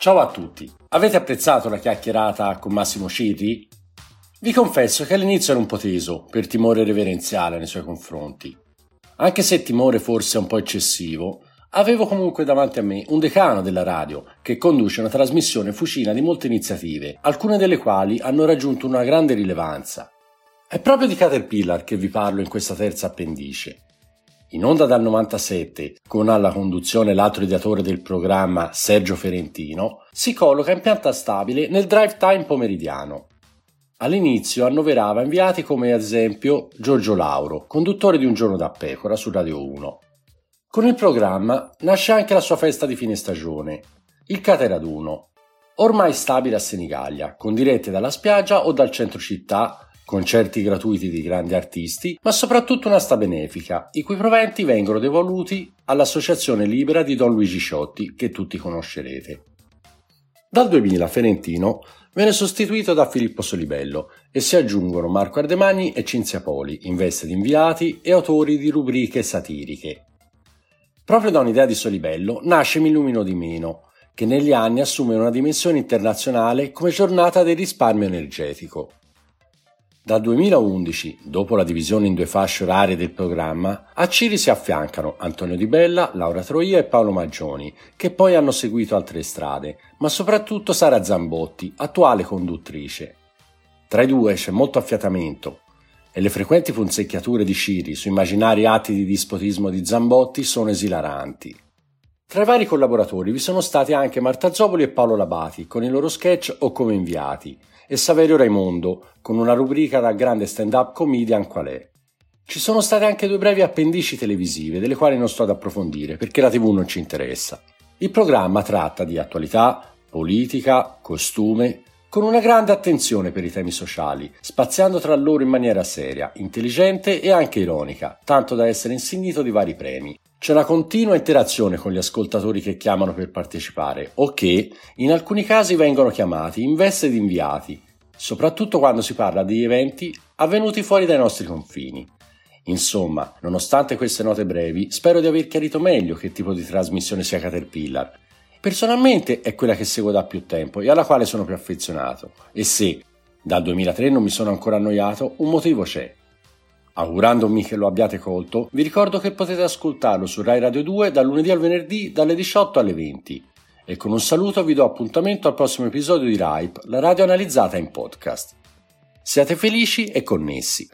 Ciao a tutti, avete apprezzato la chiacchierata con Massimo Cirri? Vi confesso che all'inizio ero un po' teso per timore reverenziale nei suoi confronti. Anche se timore forse un po' eccessivo, avevo comunque davanti a me un decano della radio che conduce una trasmissione fucina di molte iniziative, alcune delle quali hanno raggiunto una grande rilevanza. È proprio di Caterpillar che vi parlo in questa terza appendice. In onda dal 97, con alla conduzione l'altro ideatore del programma Sergio Ferentino, si colloca in pianta stabile nel drive time pomeridiano. All'inizio annoverava inviati come ad esempio Giorgio Lauro, conduttore di Un giorno da pecora su Radio 1. Con il programma nasce anche la sua festa di fine stagione, il Cateraduno, ormai stabile a Senigallia, con dirette dalla spiaggia o dal centro città concerti gratuiti di grandi artisti, ma soprattutto un'asta benefica, i cui proventi vengono devoluti all'Associazione Libera di Don Luigi Ciotti, che tutti conoscerete. Dal 2000 Ferentino viene sostituito da Filippo Solibello e si aggiungono Marco Ardemani e Cinzia Poli in veste di inviati e autori di rubriche satiriche. Proprio da un'idea di Solibello nasce Mi di meno, che negli anni assume una dimensione internazionale come giornata del risparmio energetico. Dal 2011, dopo la divisione in due fasce orarie del programma, a Ciri si affiancano Antonio Di Bella, Laura Troia e Paolo Maggioni, che poi hanno seguito altre strade, ma soprattutto Sara Zambotti, attuale conduttrice. Tra i due c'è molto affiatamento e le frequenti punzecchiature di Ciri su immaginari atti di dispotismo di Zambotti sono esilaranti. Tra i vari collaboratori vi sono stati anche Marta Zopoli e Paolo Labati con i loro sketch o come inviati, e Saverio Raimondo, con una rubrica da grande stand-up comedian qual è. Ci sono state anche due brevi appendici televisive, delle quali non sto ad approfondire perché la TV non ci interessa. Il programma tratta di attualità, politica, costume, con una grande attenzione per i temi sociali, spaziando tra loro in maniera seria, intelligente e anche ironica, tanto da essere insignito di vari premi. C'è una continua interazione con gli ascoltatori che chiamano per partecipare o che, in alcuni casi, vengono chiamati in veste di inviati, soprattutto quando si parla di eventi avvenuti fuori dai nostri confini. Insomma, nonostante queste note brevi, spero di aver chiarito meglio che tipo di trasmissione sia Caterpillar. Personalmente è quella che seguo da più tempo e alla quale sono più affezionato. E se dal 2003 non mi sono ancora annoiato, un motivo c'è. Augurandomi che lo abbiate colto, vi ricordo che potete ascoltarlo su Rai Radio 2 dal lunedì al venerdì dalle 18 alle 20. E con un saluto vi do appuntamento al prossimo episodio di RIPE, la radio analizzata in podcast. Siate felici e connessi.